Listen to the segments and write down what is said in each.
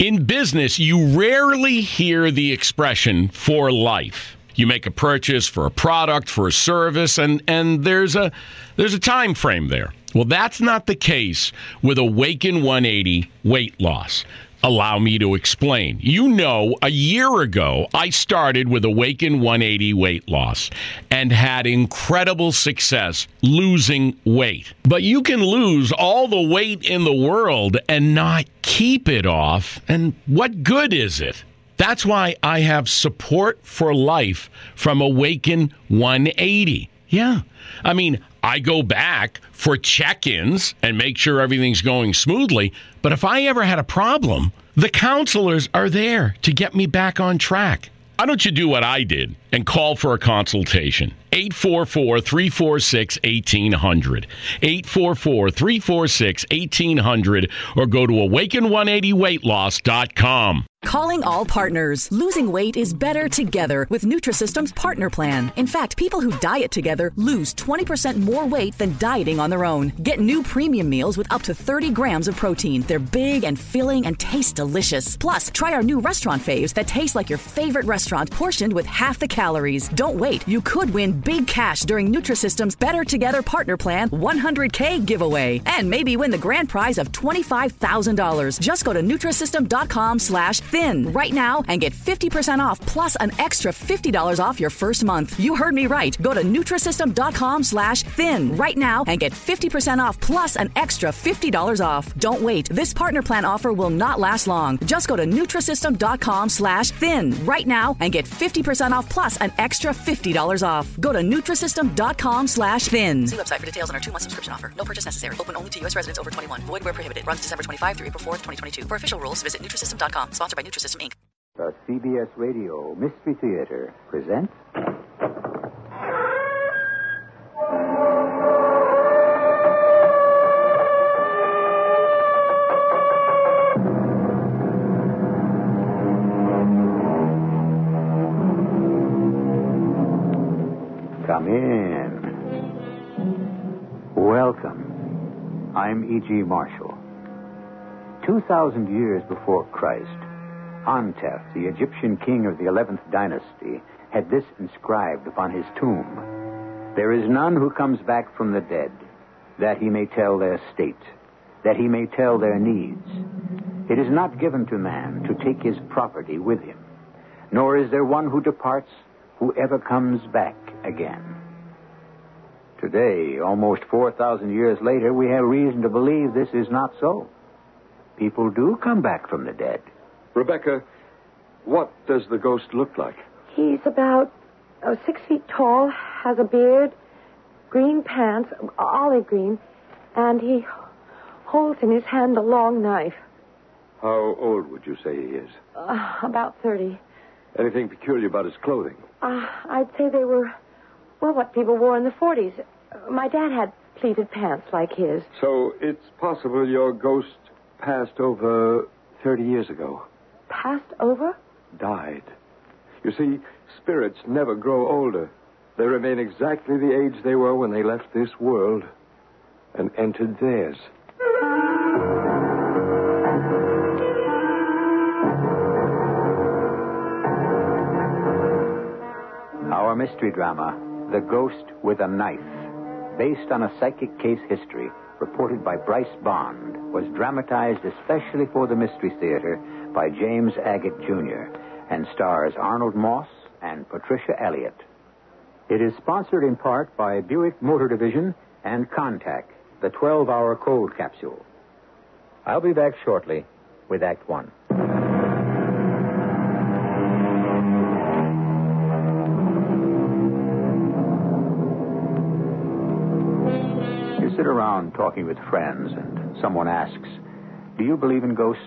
In business, you rarely hear the expression for life. You make a purchase for a product, for a service, and, and there's a there's a time frame there. Well, that's not the case with Awaken 180 weight loss. Allow me to explain. You know, a year ago, I started with Awaken 180 weight loss and had incredible success losing weight. But you can lose all the weight in the world and not keep it off. And what good is it? That's why I have support for life from Awaken 180. Yeah. I mean, I go back for check ins and make sure everything's going smoothly. But if I ever had a problem, the counselors are there to get me back on track. Why don't you do what I did and call for a consultation? 844 346 1800. 844 346 1800 or go to awaken180weightloss.com. Calling all partners. Losing weight is better together with Nutrisystem's partner plan. In fact, people who diet together lose 20% more weight than dieting on their own. Get new premium meals with up to 30 grams of protein. They're big and filling and taste delicious. Plus, try our new restaurant faves that taste like your favorite restaurant, portioned with half the calories. Don't wait. You could win big cash during Nutrisystem's Better Together Partner Plan 100K giveaway. And maybe win the grand prize of $25,000. Just go to Nutrisystem.com slash thin right now and get 50% off plus an extra $50 off your first month. You heard me right. Go to Nutrisystem.com slash thin right now and get 50% off plus an extra $50 off. Don't wait. This partner plan offer will not last long. Just go to Nutrisystem.com slash thin right now and get 50% off plus an extra $50 off. Go to Nutrisystem.com slash thin. See website for details on our two-month subscription offer. No purchase necessary. Open only to U.S. residents over 21. Void where prohibited. Runs December 25 through April 4th, 2022. For official rules, visit Nutrisystem.com. Sponsored by Nutrisystem, Inc. The CBS Radio Mystery Theater presents. I'm E.G. Marshall. 2,000 years before Christ, Antef, the Egyptian king of the 11th dynasty, had this inscribed upon his tomb There is none who comes back from the dead, that he may tell their state, that he may tell their needs. It is not given to man to take his property with him, nor is there one who departs who ever comes back again. Today, almost 4,000 years later, we have reason to believe this is not so. People do come back from the dead. Rebecca, what does the ghost look like? He's about uh, six feet tall, has a beard, green pants, olive green, and he holds in his hand a long knife. How old would you say he is? Uh, about 30. Anything peculiar about his clothing? Uh, I'd say they were, well, what people wore in the 40s. Uh, my dad had pleated pants like his. So it's possible your ghost passed over 30 years ago. Passed over? Died. You see, spirits never grow older. They remain exactly the age they were when they left this world and entered theirs. Our mystery drama, The Ghost with a Knife, based on a psychic case history reported by Bryce Bond, was dramatized especially for the Mystery Theater by James Agate Jr. and stars Arnold Moss and Patricia Elliott. It is sponsored in part by Buick Motor Division and Contac, the 12 hour cold capsule. I'll be back shortly with Act One. Talking with friends, and someone asks, Do you believe in ghosts?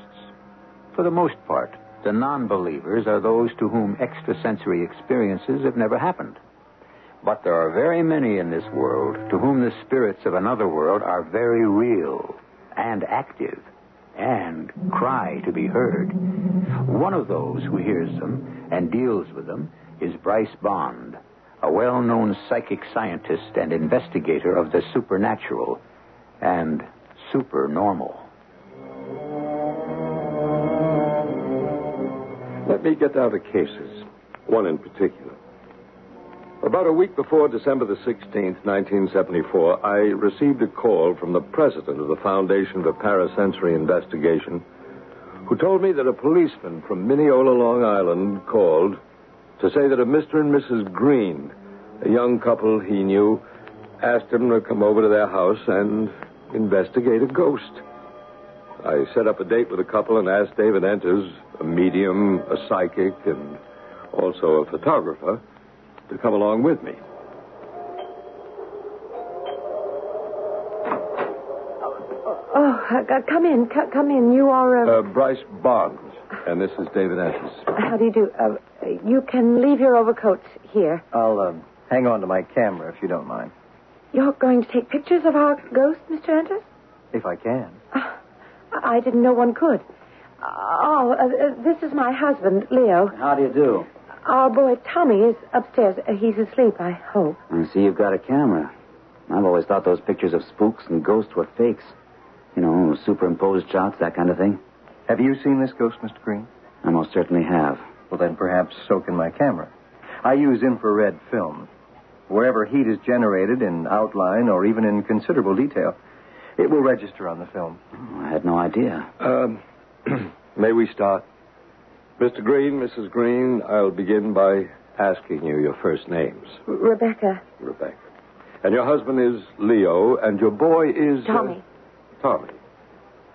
For the most part, the non believers are those to whom extrasensory experiences have never happened. But there are very many in this world to whom the spirits of another world are very real and active and cry to be heard. One of those who hears them and deals with them is Bryce Bond, a well known psychic scientist and investigator of the supernatural and supernormal. Let me get down to cases, one in particular. About a week before December the 16th, 1974, I received a call from the president of the Foundation for Parasensory Investigation, who told me that a policeman from Mineola, Long Island, called to say that a Mr. and Mrs. Green, a young couple he knew, asked him to come over to their house and investigate a ghost. I set up a date with a couple and asked David Enters, a medium, a psychic, and also a photographer, to come along with me. Oh, uh, come in. C- come in. You are. Uh, Uh, Bryce Bond, and this is David Enters. how do you do? Uh, you can leave your overcoats here. I'll uh, hang on to my camera if you don't mind. You're going to take pictures of our ghost, Mr. Enters? If I can. I didn't know one could. Oh, uh, uh, this is my husband, Leo. How do you do? Our boy Tommy is upstairs. Uh, he's asleep, I hope. I see you've got a camera. I've always thought those pictures of spooks and ghosts were fakes. You know, superimposed shots, that kind of thing. Have you seen this ghost, Mr. Green? I most certainly have. Well, then perhaps so can my camera. I use infrared film. Wherever heat is generated in outline or even in considerable detail, it will register on the film. I had no idea. Um, may we start? Mr. Green, Mrs. Green, I'll begin by asking you your first names. Rebecca. Rebecca. And your husband is Leo, and your boy is. uh, Tommy. Tommy.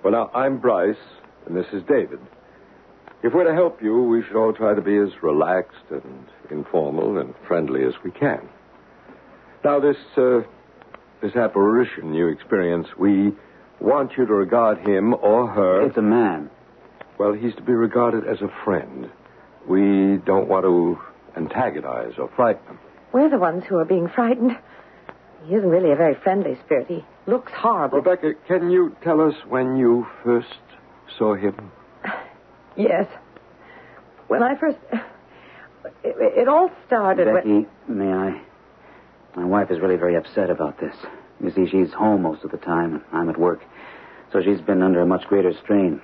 Well, now, I'm Bryce, and this is David. If we're to help you, we should all try to be as relaxed and informal and friendly as we can. Now, this, uh, this apparition you experience, we want you to regard him or her. It's a man. Well, he's to be regarded as a friend. We don't want to antagonize or frighten him. We're the ones who are being frightened. He isn't really a very friendly spirit. He looks horrible. Rebecca, can you tell us when you first saw him? Yes. When I first. It, it all started when. Becky, may I? My wife is really very upset about this. You see, she's home most of the time, and I'm at work. So she's been under a much greater strain.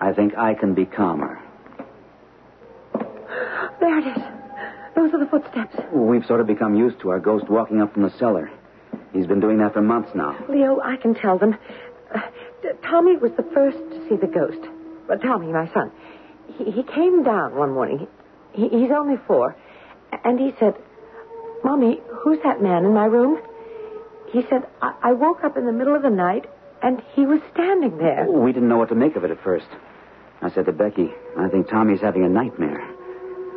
I think I can be calmer. There it is. Those are the footsteps. We've sort of become used to our ghost walking up from the cellar. He's been doing that for months now. Leo, I can tell them. Uh, Tommy was the first to see the ghost. Uh, Tommy, my son. He, he came down one morning. He, he's only four. And he said, Mommy, who's that man in my room? He said, I, I woke up in the middle of the night and he was standing there. Oh, we didn't know what to make of it at first. I said to Becky, I think Tommy's having a nightmare.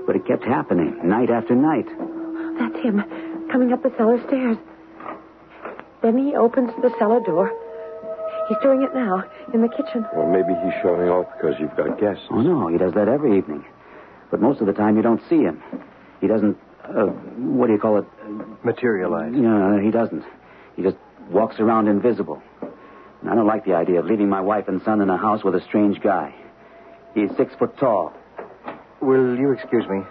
But it kept happening, night after night. That's him, coming up the cellar stairs. Then he opens the cellar door. He's doing it now, in the kitchen. Well, maybe he's showing off because you've got guests. Oh, no, he does that every evening. But most of the time you don't see him. He doesn't, uh, what do you call it? Materialize. Yeah, he doesn't. He just walks around invisible. And I don't like the idea of leaving my wife and son in a house with a strange guy. He's six foot tall. Will you excuse me?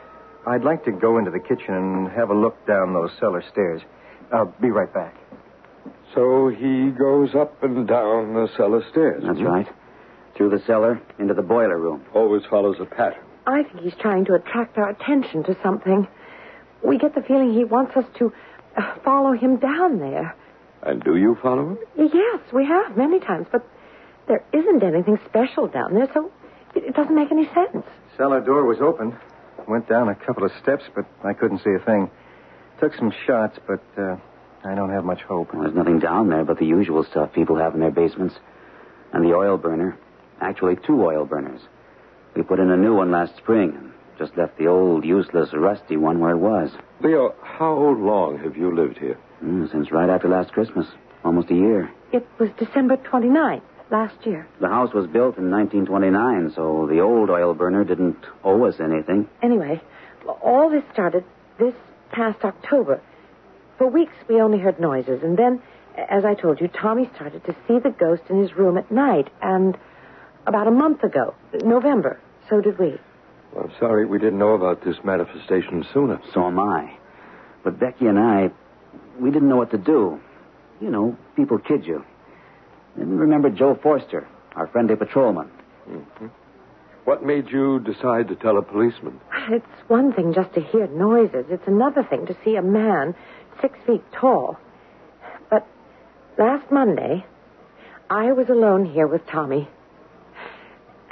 I'd like to go into the kitchen and have a look down those cellar stairs. I'll be right back. So he goes up and down the cellar stairs. That's right. Through the cellar, into the boiler room. Always follows a pattern. I think he's trying to attract our attention to something. We get the feeling he wants us to uh, follow him down there. And do you follow him? Yes, we have many times, but there isn't anything special down there, so it, it doesn't make any sense. Cellar door was open. Went down a couple of steps, but I couldn't see a thing. Took some shots, but uh, I don't have much hope. Well, there's nothing down there but the usual stuff people have in their basements. And the oil burner. Actually, two oil burners. We put in a new one last spring and just left the old, useless, rusty one where it was. Leo, how long have you lived here? Mm, since right after last Christmas. Almost a year. It was December 29th last year. The house was built in 1929, so the old oil burner didn't owe us anything. Anyway, all this started this past October. For weeks, we only heard noises, and then, as I told you, Tommy started to see the ghost in his room at night, and about a month ago, November, so did we. I'm sorry we didn't know about this manifestation sooner. So am I. But Becky and I, we didn't know what to do. You know, people kid you. And remember Joe Forster, our friendly patrolman. Mm-hmm. What made you decide to tell a policeman? It's one thing just to hear noises. It's another thing to see a man six feet tall. But last Monday, I was alone here with Tommy.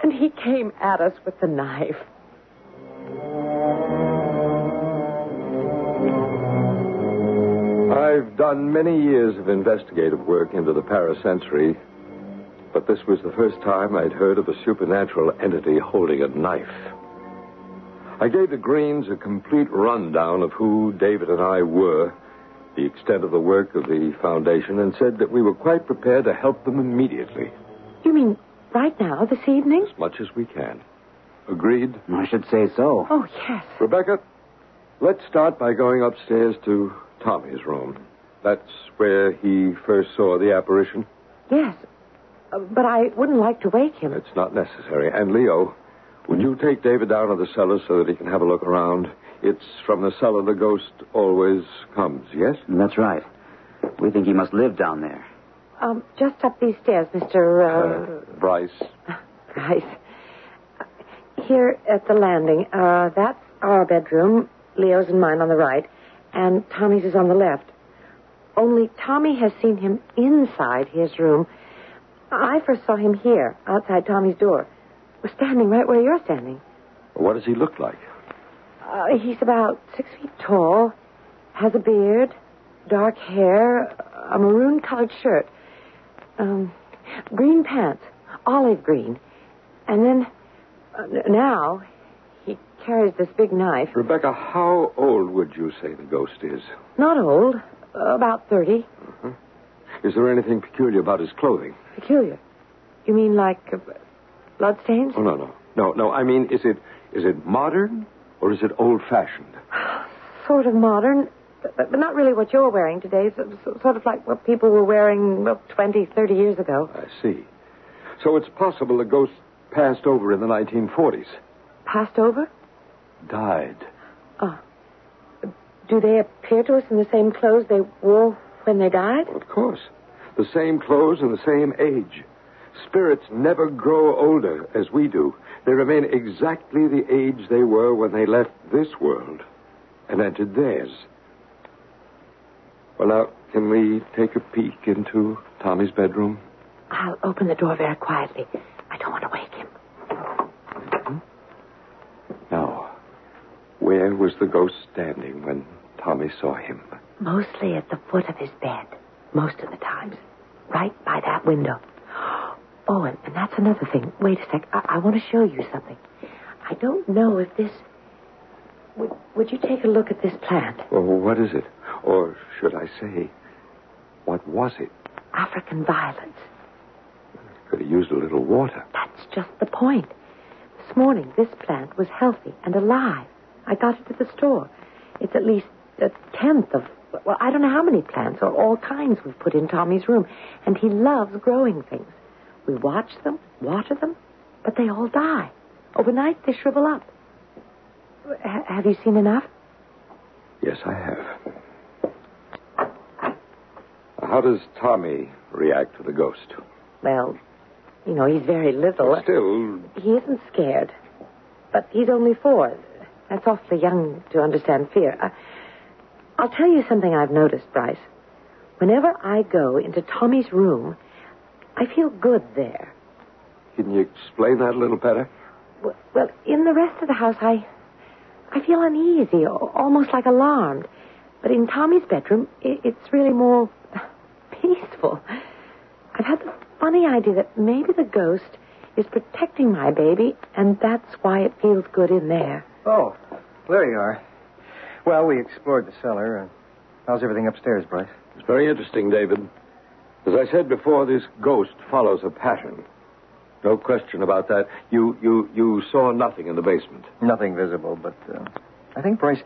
And he came at us with the knife. I've done many years of investigative work into the parasensory, but this was the first time I'd heard of a supernatural entity holding a knife. I gave the Greens a complete rundown of who David and I were, the extent of the work of the foundation, and said that we were quite prepared to help them immediately. You mean right now, this evening? As much as we can. Agreed? I should say so. Oh, yes. Rebecca, let's start by going upstairs to Tommy's room. That's where he first saw the apparition? Yes. Uh, but I wouldn't like to wake him. It's not necessary. And Leo, would you take David down to the cellar so that he can have a look around? It's from the cellar the ghost always comes, yes? That's right. We think he must live down there. Um, just up these stairs, Mr. Uh... Uh, Bryce. Bryce. Here at the landing. Uh, that's our bedroom. Leo's and mine on the right. And Tommy's is on the left. Only Tommy has seen him inside his room. I first saw him here, outside Tommy's door. Was standing right where you're standing. What does he look like? Uh, he's about six feet tall, has a beard, dark hair, a maroon colored shirt, um, green pants, olive green. And then uh, now carries this big knife. Rebecca, how old would you say the ghost is? Not old, uh, about 30. Uh-huh. Is there anything peculiar about his clothing? Peculiar? You mean like uh, bloodstains? Oh, no, no. No, no. I mean, is it is it modern or is it old fashioned? sort of modern, but, but not really what you're wearing today. So, so, sort of like what people were wearing well, 20, 30 years ago. I see. So it's possible the ghost passed over in the 1940s. Passed over? Died. Oh. Do they appear to us in the same clothes they wore when they died? Of course. The same clothes and the same age. Spirits never grow older as we do. They remain exactly the age they were when they left this world and entered theirs. Well, now, can we take a peek into Tommy's bedroom? I'll open the door very quietly. I don't want to wake him. Mm-hmm. Now, where was the ghost standing when Tommy saw him? Mostly at the foot of his bed, most of the times. Right by that window. Oh, and, and that's another thing. Wait a sec. I, I want to show you something. I don't know if this. Would, would you take a look at this plant? Well, what is it? Or should I say, what was it? African violets. Could have used a little water. That's just the point. This morning, this plant was healthy and alive. I got it at the store. It's at least a tenth of, well, I don't know how many plants or all kinds we've put in Tommy's room. And he loves growing things. We watch them, water them, but they all die. Overnight, they shrivel up. H- have you seen enough? Yes, I have. How does Tommy react to the ghost? Well, you know, he's very little. But still. He isn't scared. But he's only four. That's awfully young to understand fear. I, I'll tell you something I've noticed, Bryce. Whenever I go into Tommy's room, I feel good there. Can you explain that a little better? Well, well, in the rest of the house, I, I feel uneasy, almost like alarmed. But in Tommy's bedroom, it's really more peaceful. I've had the funny idea that maybe the ghost is protecting my baby, and that's why it feels good in there. Oh, there you are. Well, we explored the cellar. Uh, how's everything upstairs, Bryce? It's very interesting, David. As I said before, this ghost follows a pattern. No question about that. You you you saw nothing in the basement. Nothing visible, but uh, I think, Bryce,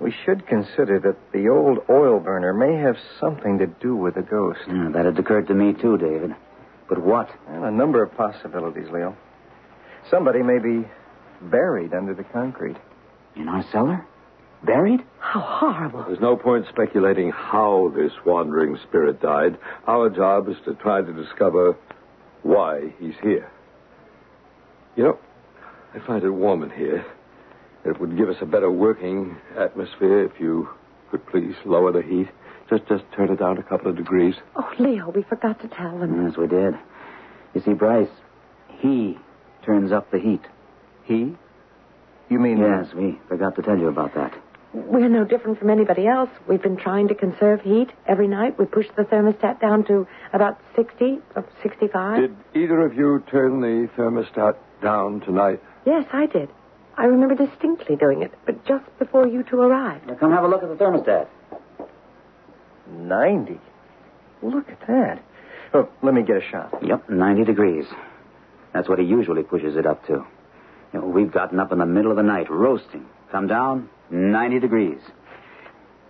we should consider that the old oil burner may have something to do with the ghost. Yeah, that had occurred to me, too, David. But what? Well, a number of possibilities, Leo. Somebody may be buried under the concrete. In our cellar? Buried? How horrible. There's no point speculating how this wandering spirit died. Our job is to try to discover why he's here. You know, I find it warm in here. It would give us a better working atmosphere if you could please lower the heat. Just just turn it down a couple of degrees. Oh, Leo, we forgot to tell them. Yes, we did. You see, Bryce, he turns up the heat. He? You mean? Yes, we forgot to tell you about that. We're no different from anybody else. We've been trying to conserve heat every night. We push the thermostat down to about 60, uh, 65. Did either of you turn the thermostat down tonight? Yes, I did. I remember distinctly doing it, but just before you two arrived. Now, come have a look at the thermostat. 90. Look at that. Oh, let me get a shot. Yep, 90 degrees. That's what he usually pushes it up to. You know, we've gotten up in the middle of the night, roasting. Come down, 90 degrees.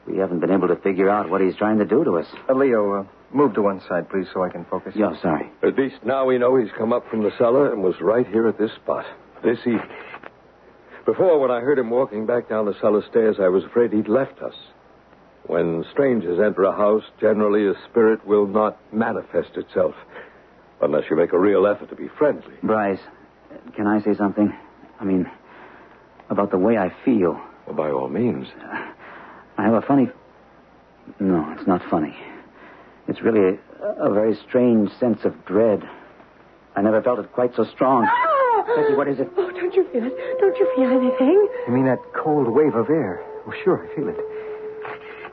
We haven't been able to figure out what he's trying to do to us. Uh, Leo, uh, move to one side, please, so I can focus. Yeah, sorry. At least now we know he's come up from the cellar and was right here at this spot this evening. Before, when I heard him walking back down the cellar stairs, I was afraid he'd left us. When strangers enter a house, generally a spirit will not manifest itself unless you make a real effort to be friendly. Bryce, can I say something? I mean, about the way I feel. Well, by all means. I have a funny. No, it's not funny. It's really a, a very strange sense of dread. I never felt it quite so strong. Ah! Becky, what is it? Oh, don't you feel it? Don't you feel anything? You mean that cold wave of air? Well, sure, I feel it.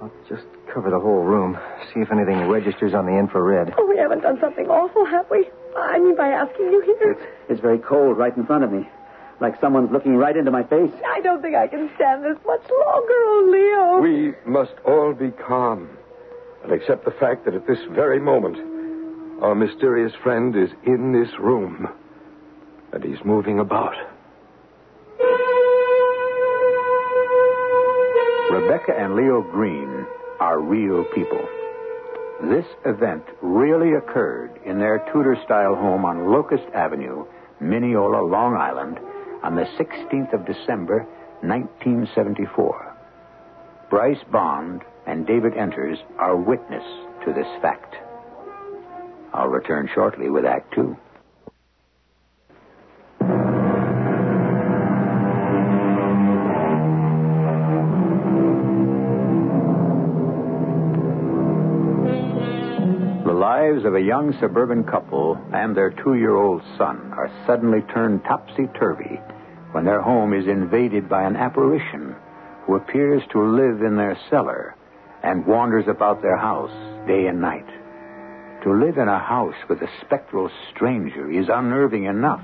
I'll just cover the whole room, see if anything registers on the infrared. Oh, we haven't done something awful, have we? I mean, by asking you here. It's, it's very cold right in front of me. Like someone's looking right into my face. I don't think I can stand this much longer, oh, Leo. We must all be calm and accept the fact that at this very moment, our mysterious friend is in this room and he's moving about. Rebecca and Leo Green are real people. This event really occurred in their Tudor style home on Locust Avenue, Mineola, Long Island, on the 16th of December, 1974. Bryce Bond and David Enters are witness to this fact. I'll return shortly with Act Two. The lives of a young suburban couple and their two year old son are suddenly turned topsy turvy when their home is invaded by an apparition who appears to live in their cellar and wanders about their house day and night. To live in a house with a spectral stranger is unnerving enough,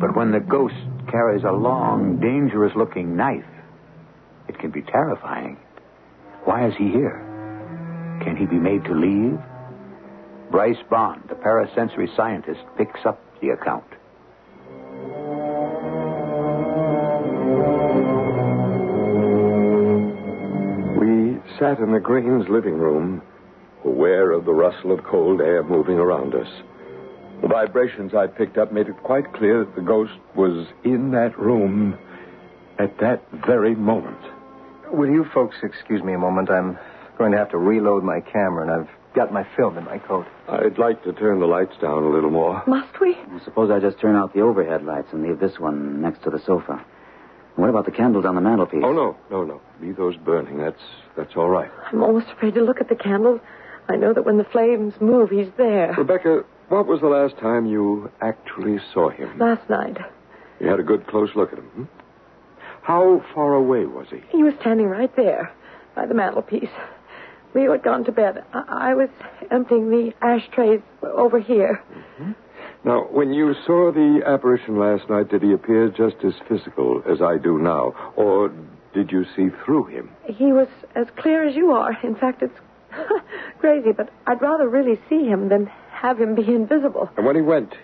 but when the ghost carries a long, dangerous looking knife, it can be terrifying. Why is he here? Can he be made to leave? Bryce Bond, the parasensory scientist, picks up the account. Sat in the Greens' living room, aware of the rustle of cold air moving around us. The vibrations I picked up made it quite clear that the ghost was in that room at that very moment. Will you folks excuse me a moment? I'm going to have to reload my camera, and I've got my film in my coat. I'd like to turn the lights down a little more. Must we? Suppose I just turn out the overhead lights and leave this one next to the sofa. What about the candles on the mantelpiece? Oh no, no, no. Leave those burning. That's that's all right. I'm almost afraid to look at the candles. I know that when the flames move, he's there. Rebecca, what was the last time you actually saw him? Last night. You had a good close look at him. Hmm? How far away was he? He was standing right there by the mantelpiece. Leo had gone to bed. I, I was emptying the ashtrays over here. Mm-hmm. Now, when you saw the apparition last night, did he appear just as physical as I do now? Or did you see through him? He was as clear as you are. In fact, it's crazy, but I'd rather really see him than have him be invisible. And when he went,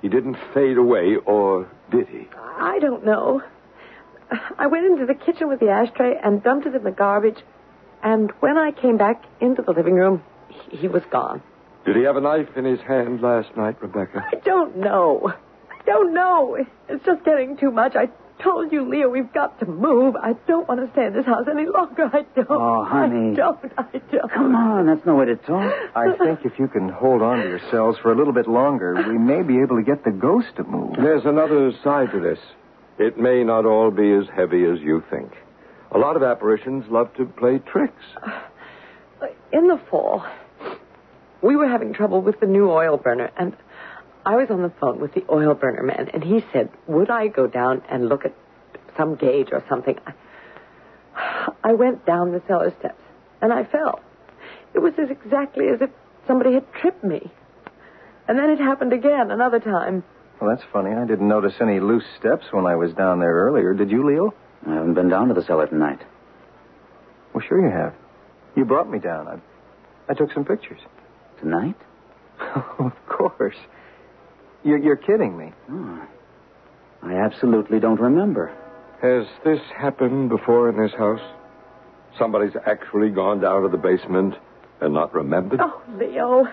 he didn't fade away, or did he? I don't know. I went into the kitchen with the ashtray and dumped it in the garbage, and when I came back into the living room, he was gone. Did he have a knife in his hand last night, Rebecca? I don't know. I don't know. It's just getting too much. I told you, Leo, we've got to move. I don't want to stay in this house any longer. I don't. Oh, honey. I don't. I don't. Come on, that's no way to talk. I think if you can hold on to yourselves for a little bit longer, we may be able to get the ghost to move. There's another side to this. It may not all be as heavy as you think. A lot of apparitions love to play tricks. In the fall, we were having trouble with the new oil burner, and I was on the phone with the oil burner man, and he said, Would I go down and look at some gauge or something? I went down the cellar steps, and I fell. It was as exactly as if somebody had tripped me. And then it happened again another time. Well, that's funny. I didn't notice any loose steps when I was down there earlier. Did you, Leo? I haven't been down to the cellar tonight. Well, sure you have. You brought me down. I, I took some pictures. Tonight? of course. You're, you're kidding me. Oh, I absolutely don't remember. Has this happened before in this house? Somebody's actually gone down to the basement and not remembered? Oh, Leo.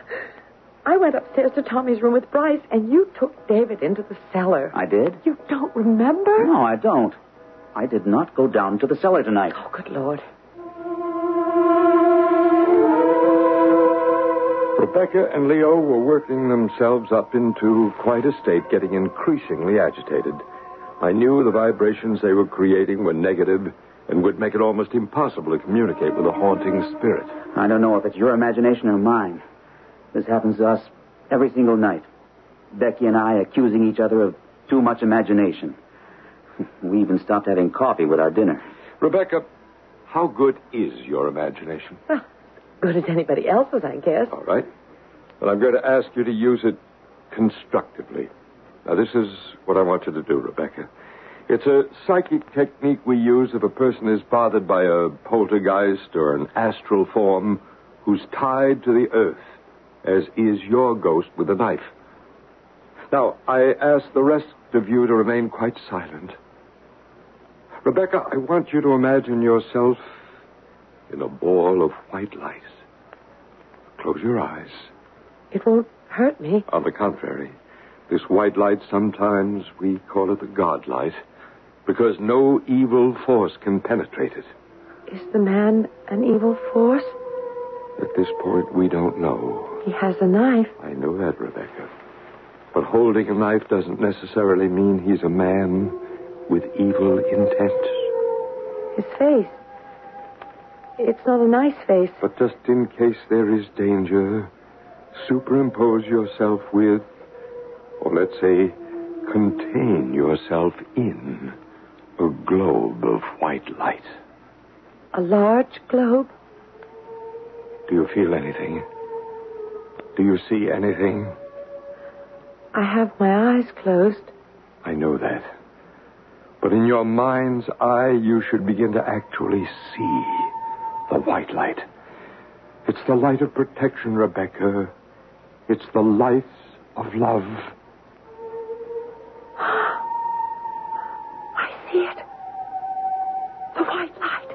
I went upstairs to Tommy's room with Bryce, and you took David into the cellar. I did? You don't remember? No, I don't. I did not go down to the cellar tonight. Oh, good Lord. Rebecca and Leo were working themselves up into quite a state, getting increasingly agitated. I knew the vibrations they were creating were negative and would make it almost impossible to communicate with a haunting spirit. I don't know if it's your imagination or mine. This happens to us every single night. Becky and I accusing each other of too much imagination. We even stopped having coffee with our dinner. Rebecca, how good is your imagination? Well, good as anybody else's, I guess. All right. Well, I'm going to ask you to use it constructively. Now, this is what I want you to do, Rebecca. It's a psychic technique we use if a person is bothered by a poltergeist or an astral form who's tied to the earth, as is your ghost with a knife. Now, I ask the rest of you to remain quite silent. Rebecca, I want you to imagine yourself in a ball of white light. Close your eyes. It won't hurt me. On the contrary, this white light, sometimes we call it the God light, because no evil force can penetrate it. Is the man an evil force? At this point, we don't know. He has a knife. I know that, Rebecca. But holding a knife doesn't necessarily mean he's a man with evil intent. His face. It's not a nice face. But just in case there is danger, superimpose yourself with, or let's say, contain yourself in, a globe of white light. A large globe? Do you feel anything? Do you see anything? I have my eyes closed. I know that. But in your mind's eye, you should begin to actually see the white light. It's the light of protection, Rebecca. It's the light of love. I see it. The white light.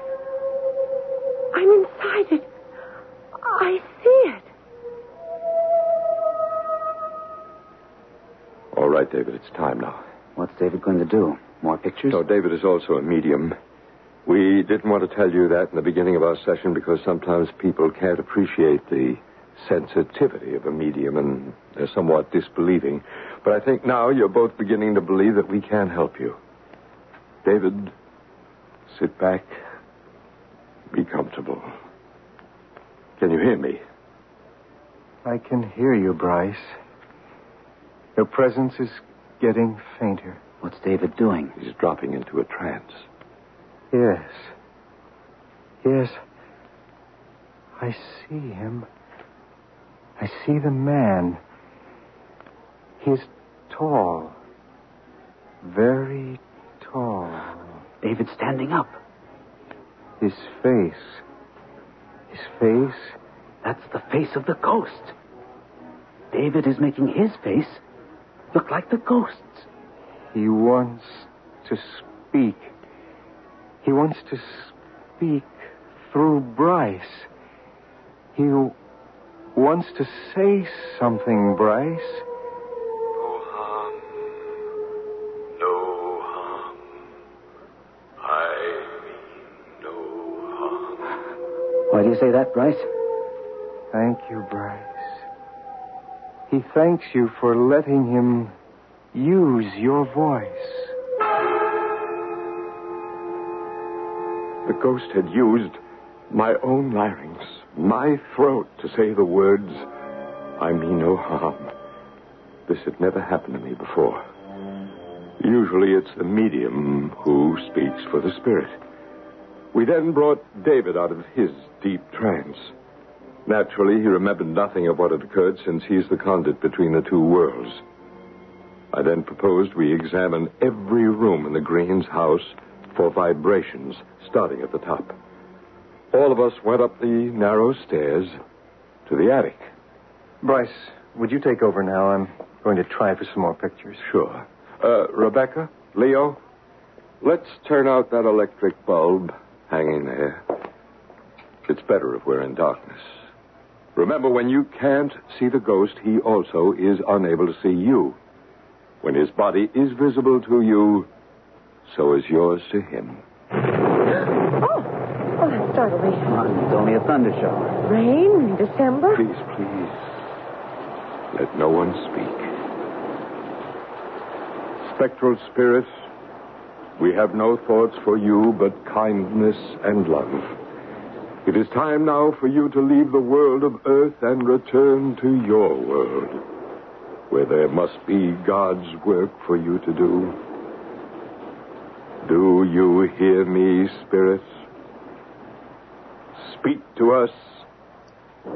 I'm inside it. I see it. All right, David, it's time now. What's David going to do? More pictures? No, David is also a medium. We didn't want to tell you that in the beginning of our session because sometimes people can't appreciate the sensitivity of a medium and they're somewhat disbelieving. But I think now you're both beginning to believe that we can help you. David, sit back. Be comfortable. Can you hear me? I can hear you, Bryce. Your presence is getting fainter. What's David doing? He's dropping into a trance. Yes. Yes. I see him. I see the man. He's tall. Very tall. David's standing up. His face. His face. That's the face of the ghost. David is making his face look like the ghost's. He wants to speak. He wants to speak through Bryce. He wants to say something, Bryce. No harm. No harm. I mean no harm. Why do you say that, Bryce? Thank you, Bryce. He thanks you for letting him use your voice. The ghost had used my own larynx, my throat, to say the words, I mean no harm. This had never happened to me before. Usually it's the medium who speaks for the spirit. We then brought David out of his deep trance. Naturally, he remembered nothing of what had occurred since he's the conduit between the two worlds. I then proposed we examine every room in the Greens' house for vibrations, starting at the top. All of us went up the narrow stairs to the attic. Bryce, would you take over now? I'm going to try for some more pictures. Sure. Uh, Rebecca, Leo, let's turn out that electric bulb hanging there. It's better if we're in darkness. Remember, when you can't see the ghost, he also is unable to see you. When his body is visible to you, so is yours to him. Oh, oh, that startled me. It's only a thunder shower. Rain in December? Please, please. Let no one speak. Spectral spirits, we have no thoughts for you but kindness and love. It is time now for you to leave the world of earth and return to your world, where there must be God's work for you to do. Do you hear me, spirits? Speak to us.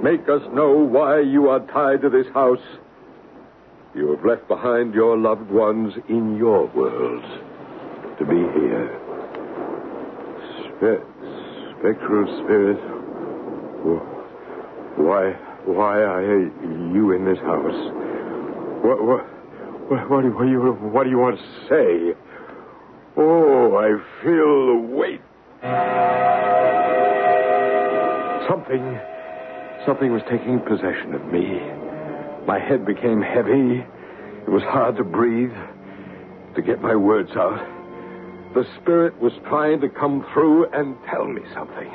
Make us know why you are tied to this house. You have left behind your loved ones in your world to be here. Spe- spectral spirit, why, why are you in this house? What, what, what, what, what, do you, what do you want to say? Oh, I feel the weight. Something, something was taking possession of me. My head became heavy. It was hard to breathe, to get my words out. The spirit was trying to come through and tell me something.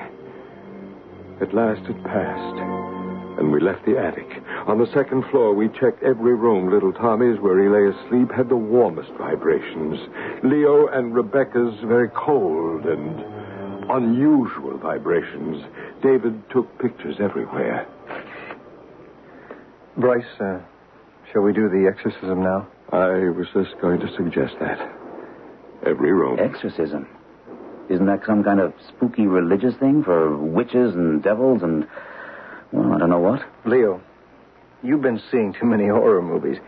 At last it passed, and we left the attic. On the second floor, we checked every room. Little Tommy's, where he lay asleep, had the warmest vibrations. Leo and Rebecca's, very cold and unusual vibrations. David took pictures everywhere. Bryce, uh, shall we do the exorcism now? I was just going to suggest that. Every room. Exorcism? Isn't that some kind of spooky religious thing for witches and devils and, well, I don't know what? Leo, you've been seeing too many horror movies.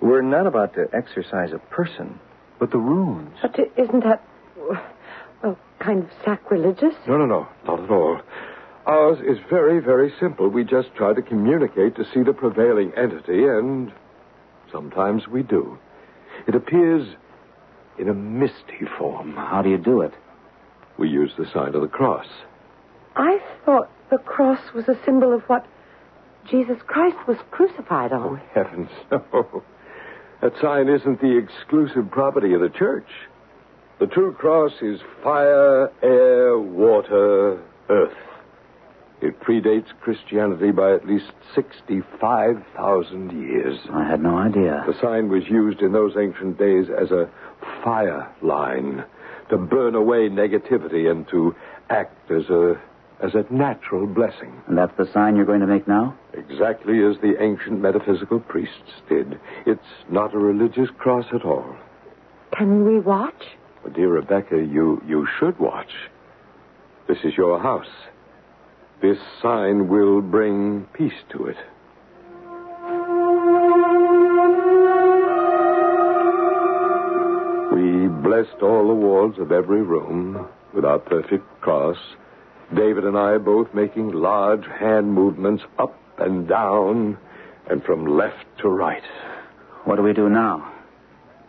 We're not about to exorcise a person, but the rooms. But isn't that, well, kind of sacrilegious? No, no, no, not at all. Ours is very, very simple. We just try to communicate to see the prevailing entity, and sometimes we do. It appears in a misty form. How do you do it? We use the sign of the cross. I thought the cross was a symbol of what Jesus Christ was crucified on. Oh, heavens, no. That sign isn't the exclusive property of the church. The true cross is fire, air, water, earth. It predates Christianity by at least 65,000 years. I had no idea. The sign was used in those ancient days as a fire line to burn away negativity and to act as a as a natural blessing. And that's the sign you're going to make now? Exactly as the ancient metaphysical priests did. It's not a religious cross at all. Can we watch? Well, dear Rebecca, you, you should watch. This is your house. This sign will bring peace to it. We blessed all the walls of every room with our perfect cross. David and I both making large hand movements up and down and from left to right. What do we do now?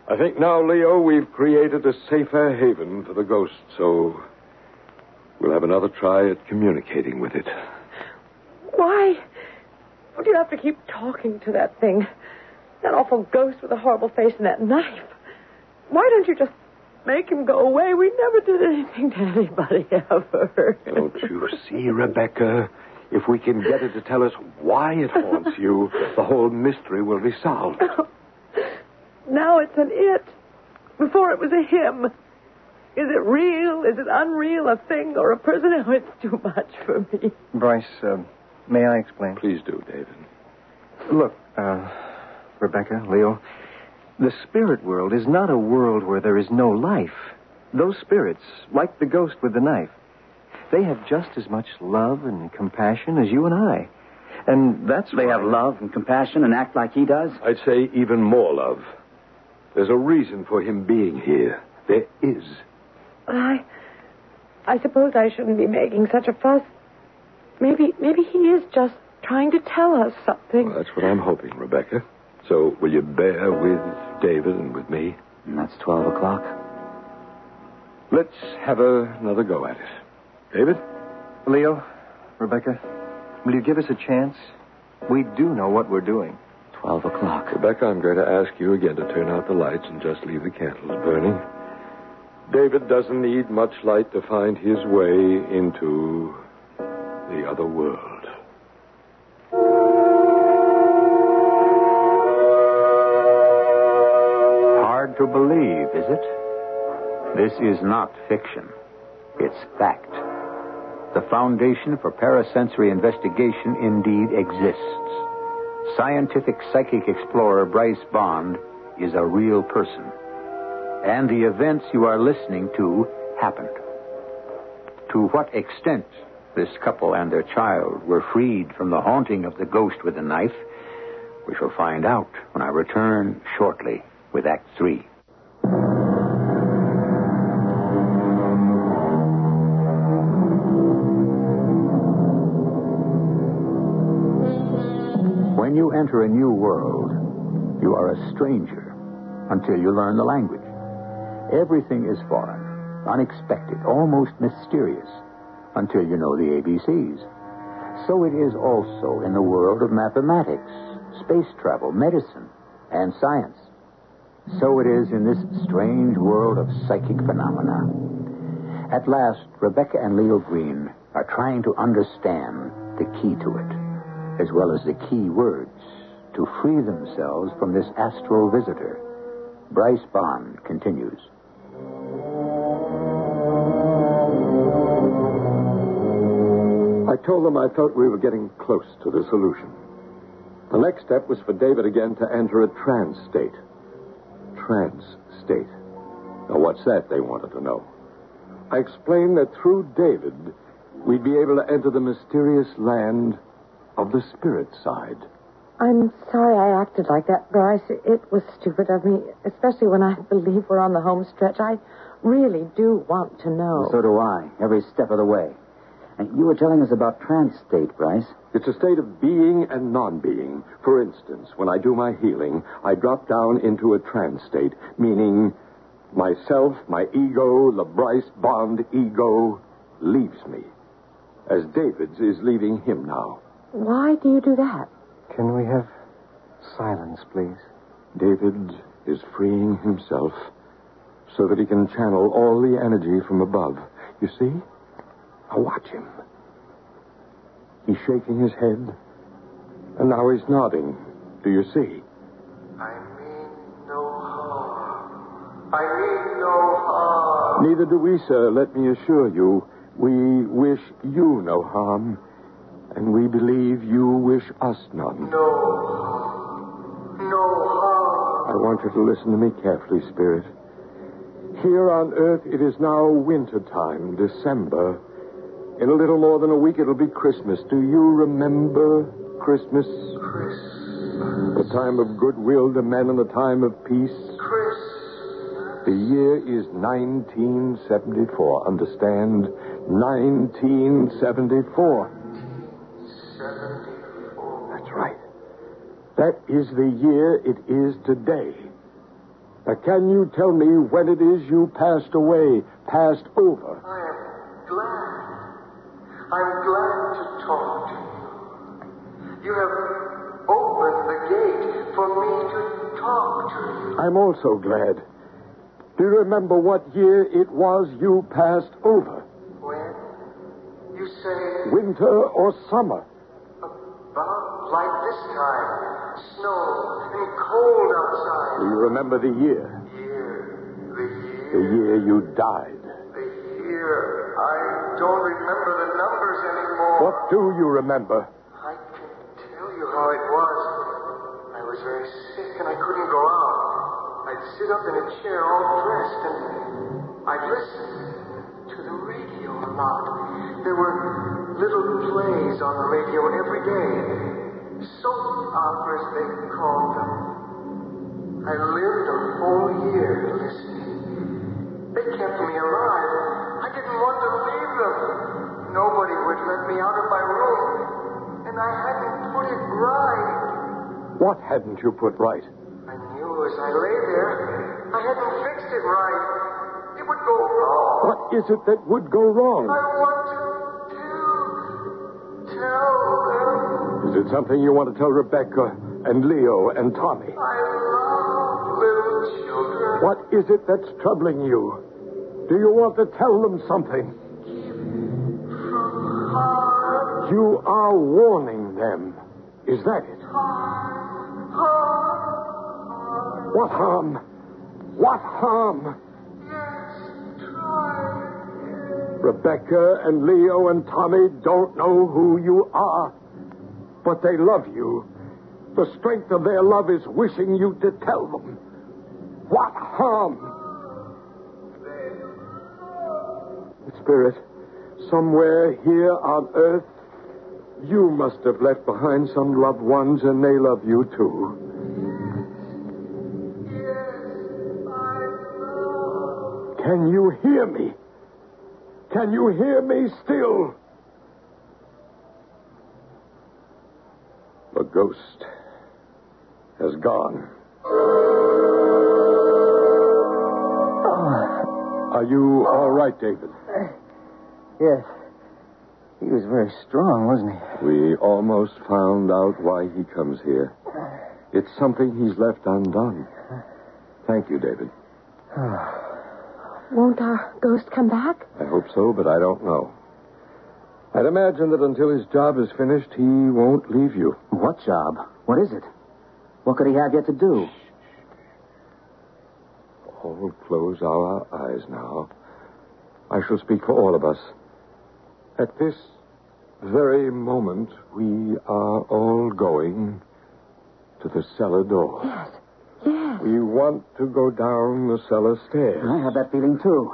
I think now, Leo, we've created a safer haven for the ghost, so we'll have another try at communicating with it. Why? Why do you have to keep talking to that thing? That awful ghost with the horrible face and that knife. Why don't you just make him go away? We never did anything to anybody ever. Don't you see, Rebecca? If we can get it to tell us why it haunts you, the whole mystery will be solved. now it's an it. Before it was a him. Is it real? Is it unreal? A thing or a person? Oh, it's too much for me. Bryce, uh, may I explain? Please do, David. Look, uh, Rebecca, Leo, the spirit world is not a world where there is no life. Those spirits, like the ghost with the knife, they have just as much love and compassion as you and I. And that's They why... have love and compassion and act like he does? I'd say even more love. There's a reason for him being here. There is. I, I suppose I shouldn't be making such a fuss. Maybe, maybe he is just trying to tell us something. Well, that's what I'm hoping, Rebecca. So will you bear with David and with me? And that's 12 o'clock. Let's have a, another go at it. David? Leo, Rebecca, will you give us a chance? We do know what we're doing. 12 o'clock. Rebecca, I'm going to ask you again to turn out the lights and just leave the candles burning. David doesn't need much light to find his way into the other world. To believe, is it? This is not fiction. It's fact. The foundation for parasensory investigation indeed exists. Scientific psychic explorer Bryce Bond is a real person. And the events you are listening to happened. To what extent this couple and their child were freed from the haunting of the ghost with the knife, we shall find out when I return shortly with Act Three. When you enter a new world, you are a stranger until you learn the language. Everything is foreign, unexpected, almost mysterious until you know the ABCs. So it is also in the world of mathematics, space travel, medicine, and science. So it is in this strange world of psychic phenomena. At last, Rebecca and Leo Green are trying to understand the key to it, as well as the key words to free themselves from this astral visitor. Bryce Bond continues. I told them I felt we were getting close to the solution. The next step was for David again to enter a trance state. Trance state. Now, what's that? They wanted to know. I explained that through David, we'd be able to enter the mysterious land of the spirit side. I'm sorry I acted like that, Bryce. It was stupid of me, especially when I believe we're on the home stretch. I really do want to know. So do I, every step of the way. And you were telling us about trance state, Bryce. It's a state of being and non being. For instance, when I do my healing, I drop down into a trance state, meaning myself, my ego, the Bryce Bond ego, leaves me. As David's is leaving him now. Why do you do that? Can we have silence, please? David is freeing himself so that he can channel all the energy from above. You see? Now watch him. He's shaking his head, and now he's nodding. Do you see? I mean no harm. I mean no harm. Neither do we, sir, let me assure you. We wish you no harm, and we believe you wish us none. No. No harm. I want you to listen to me carefully, Spirit. Here on Earth, it is now winter time, December. In a little more than a week, it'll be Christmas. Do you remember Christmas? Christmas. The time of goodwill to men and the time of peace. Christmas. The year is 1974. Understand? 1974. 74. That's right. That is the year it is today. Now, can you tell me when it is you passed away, passed over? I am glad. I'm glad to talk to you. You have opened the gate for me to talk to you. I'm also glad. Do you remember what year it was you passed over? When you say Winter or summer? about like this time, snow and cold outside. Do you remember the year? Year, the year, The year you died. the year. I don't remember the numbers anymore. What do you remember? I can tell you how it was. I was very sick and I couldn't go out. I'd sit up in a chair all dressed and I'd listen to the radio a lot. There were little plays on the radio every day. Soap operas, they called them. I lived a whole year listening. They kept me alive. I didn't want to leave them. Nobody would let me out of my room. And I hadn't put it right. What hadn't you put right? As I lay there, I hadn't fixed it right. It would go wrong. What is it that would go wrong? I want to tell, tell them. Is it something you want to tell Rebecca and Leo and Tommy? I love little children. What is it that's troubling you? Do you want to tell them something? You are warning them. Is that it? What harm? What harm? Rebecca and Leo and Tommy don't know who you are, but they love you. The strength of their love is wishing you to tell them. What harm? Spirit, somewhere here on earth, you must have left behind some loved ones, and they love you too. Can you hear me? Can you hear me still? The ghost has gone. Are you all right, David? Uh, yes. He was very strong, wasn't he? We almost found out why he comes here. Uh. It's something he's left undone. Thank you, David. Oh. Won't our ghost come back? I hope so, but I don't know. I'd imagine that until his job is finished, he won't leave you. What job? What is it? What could he have yet to do? All close our eyes now. I shall speak for all of us. At this very moment, we are all going to the cellar door. Yes. Yes. We want to go down the cellar stairs. I have that feeling, too.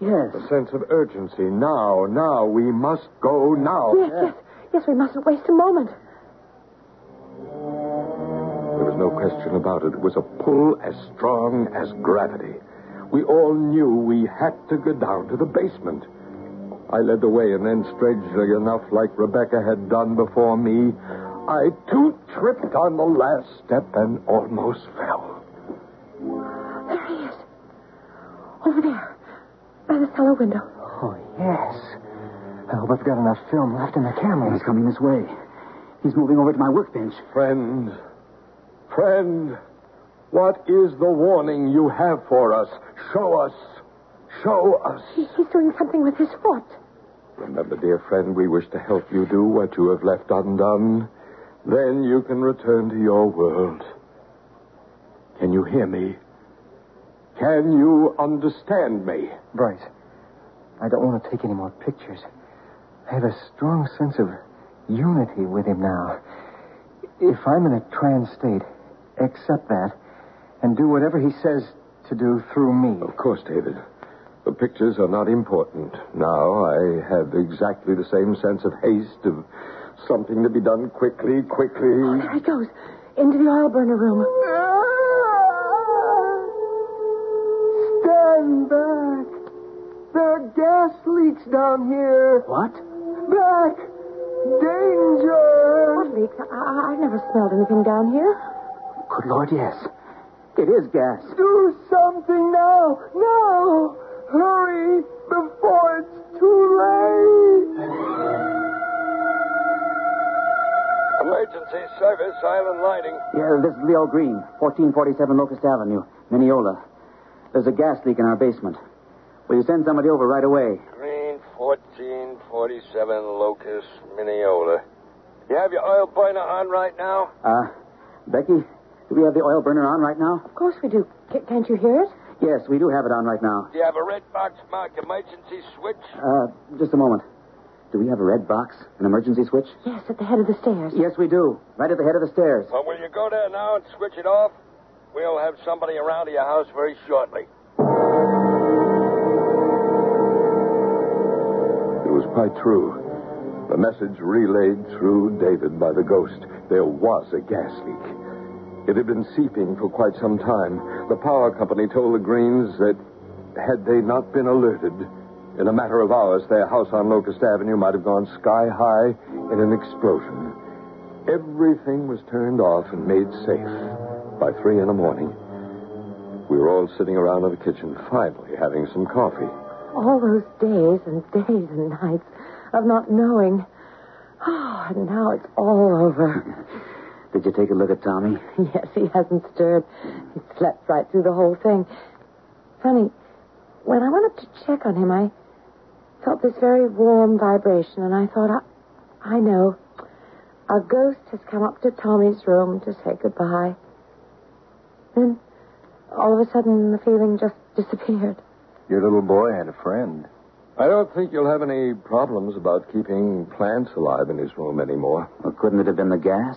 Yes. A sense of urgency. Now, now, we must go now. Yes, yes. Yes, we mustn't waste a moment. There was no question about it. It was a pull as strong as gravity. We all knew we had to go down to the basement. I led the way, and then, strangely enough, like Rebecca had done before me, I too tripped on the last step and almost fell. Over there. By the cellar window. Oh, yes. I hope I've got enough film left in the camera. He's coming this way. He's moving over to my workbench. Friend, friend, what is the warning you have for us? Show us. Show us. He, he's doing something with his foot. Remember, dear friend, we wish to help you do what you have left undone. Then you can return to your world. Can you hear me? Can you understand me? Bryce, I don't want to take any more pictures. I have a strong sense of unity with him now. If I'm in a trance state, accept that and do whatever he says to do through me. Of course, David. The pictures are not important. Now I have exactly the same sense of haste, of something to be done quickly, quickly. Oh, there he goes. Into the oil burner room. There gas leaks down here. What? Back. Danger. What leaks? I, I've never smelled anything down here. Good Lord, yes. It is gas. Do something now. Now. Hurry before it's too late. Emergency service, island lighting. Yeah, this is Leo Green, 1447 Locust Avenue, Mineola. There's a gas leak in our basement. Will you send somebody over right away? Green 1447 Locust, Mineola. Do you have your oil burner on right now? Uh, Becky, do we have the oil burner on right now? Of course we do. C- can't you hear it? Yes, we do have it on right now. Do you have a red box marked emergency switch? Uh, just a moment. Do we have a red box, an emergency switch? Yes, at the head of the stairs. Yes, we do. Right at the head of the stairs. Well, will you go there now and switch it off? We'll have somebody around to your house very shortly. Quite true. The message relayed through David by the ghost. There was a gas leak. It had been seeping for quite some time. The power company told the Greens that had they not been alerted, in a matter of hours, their house on Locust Avenue might have gone sky high in an explosion. Everything was turned off and made safe by three in the morning. We were all sitting around in the kitchen, finally having some coffee. All those days and days and nights of not knowing. Oh, and now it's all over. Did you take a look at Tommy? Yes, he hasn't stirred. He slept right through the whole thing. Funny, when I went up to check on him, I felt this very warm vibration, and I thought, I, I know. A ghost has come up to Tommy's room to say goodbye. Then, all of a sudden, the feeling just disappeared. Your little boy had a friend. I don't think you'll have any problems about keeping plants alive in his room anymore. Well, couldn't it have been the gas?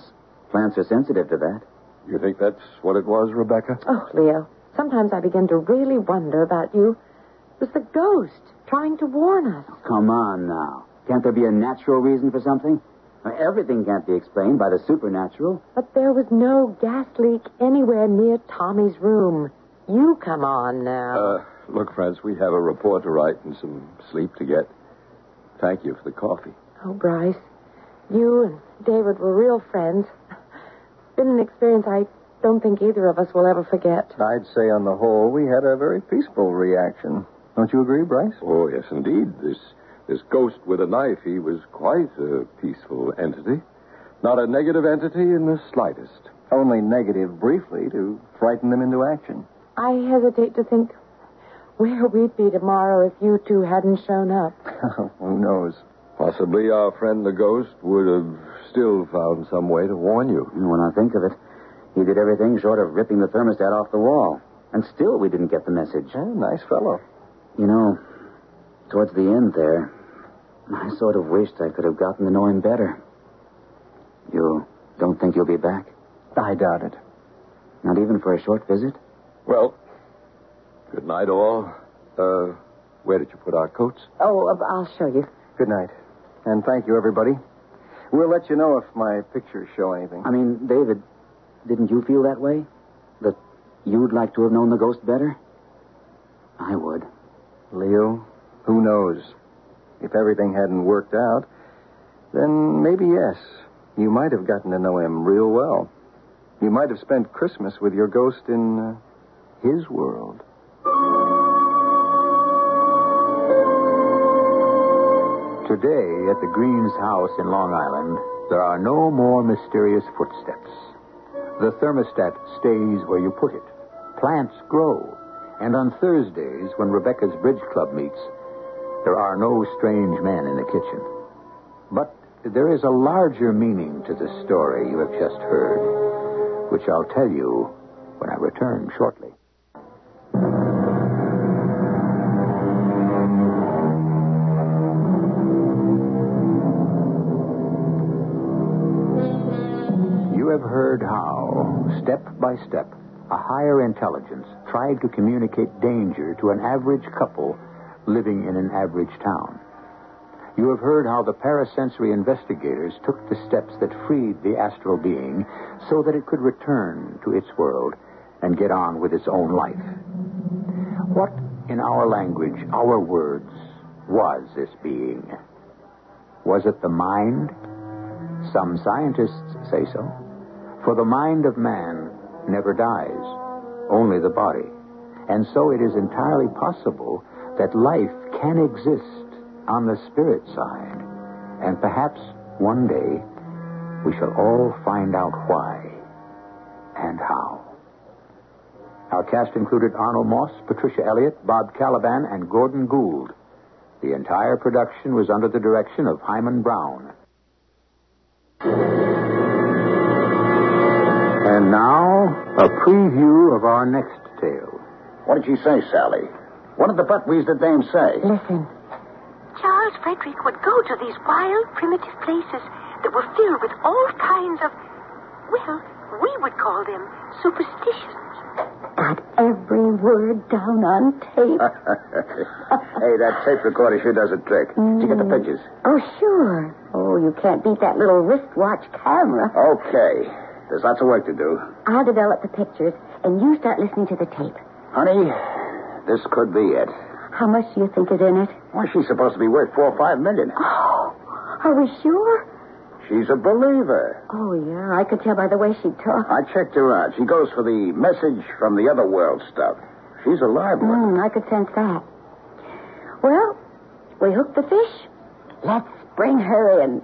Plants are sensitive to that. You think that's what it was, Rebecca? Oh, Leo, sometimes I begin to really wonder about you. It was the ghost trying to warn us. Come on now. Can't there be a natural reason for something? Everything can't be explained by the supernatural. But there was no gas leak anywhere near Tommy's room. You come on now. Uh, look, friends, we have a report to write and some sleep to get. Thank you for the coffee. Oh, Bryce, you and David were real friends. Been an experience I don't think either of us will ever forget. I'd say, on the whole, we had a very peaceful reaction. Don't you agree, Bryce? Oh, yes, indeed. This this ghost with a knife, he was quite a peaceful entity. Not a negative entity in the slightest. Only negative briefly to frighten them into action. I hesitate to think where we'd be tomorrow if you two hadn't shown up. Who knows? Possibly our friend the ghost would have still found some way to warn you. When I think of it, he did everything short of ripping the thermostat off the wall. And still we didn't get the message. Yeah, nice fellow. You know, towards the end there, I sort of wished I could have gotten to know him better. You don't think you'll be back? I doubt it. Not even for a short visit? Well, good night, all. Uh, where did you put our coats? Oh, uh, I'll show you. Good night. And thank you, everybody. We'll let you know if my pictures show anything. I mean, David, didn't you feel that way? That you'd like to have known the ghost better? I would. Leo, who knows? If everything hadn't worked out, then maybe yes. You might have gotten to know him real well. You might have spent Christmas with your ghost in uh, his world. Today, at the Greens' house in Long Island, there are no more mysterious footsteps. The thermostat stays where you put it. Plants grow. And on Thursdays, when Rebecca's Bridge Club meets, there are no strange men in the kitchen. But there is a larger meaning to the story you have just heard, which I'll tell you when I return shortly. By step, a higher intelligence tried to communicate danger to an average couple living in an average town. You have heard how the parasensory investigators took the steps that freed the astral being so that it could return to its world and get on with its own life. What, in our language, our words, was this being? Was it the mind? Some scientists say so. For the mind of man never dies, only the body. And so it is entirely possible that life can exist on the spirit side. And perhaps one day we shall all find out why and how. Our cast included Arnold Moss, Patricia Elliott, Bob Kaliban, and Gordon Gould. The entire production was under the direction of Himan Brown. And now, a preview of our next tale. What did she say, Sally? What did the buckwheats the dame say? Listen. Charles Frederick would go to these wild, primitive places that were filled with all kinds of, well, we would call them superstitions. Got every word down on tape. hey, that tape recorder sure does a trick. Did you get the mm. pictures? Oh, sure. Oh, you can't beat that little wristwatch camera. Okay. There's lots of work to do. I'll develop the pictures, and you start listening to the tape. Honey, this could be it. How much do you think is in it? Well, she's supposed to be worth four or five million. Oh, are we sure? She's a believer. Oh, yeah. I could tell by the way she talks. I checked her out. She goes for the message from the other world stuff. She's a live one. Mm, I could sense that. Well, we hooked the fish. Let's bring her in.